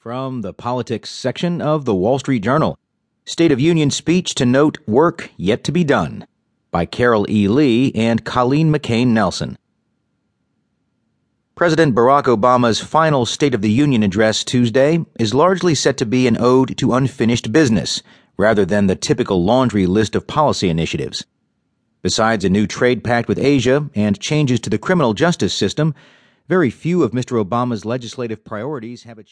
From the politics section of the Wall Street Journal State of Union speech to note work yet to be done by Carol E. Lee and Colleen McCain Nelson. President Barack Obama's final State of the Union address Tuesday is largely set to be an ode to unfinished business rather than the typical laundry list of policy initiatives. Besides a new trade pact with Asia and changes to the criminal justice system, very few of Mr. Obama's legislative priorities have achieved.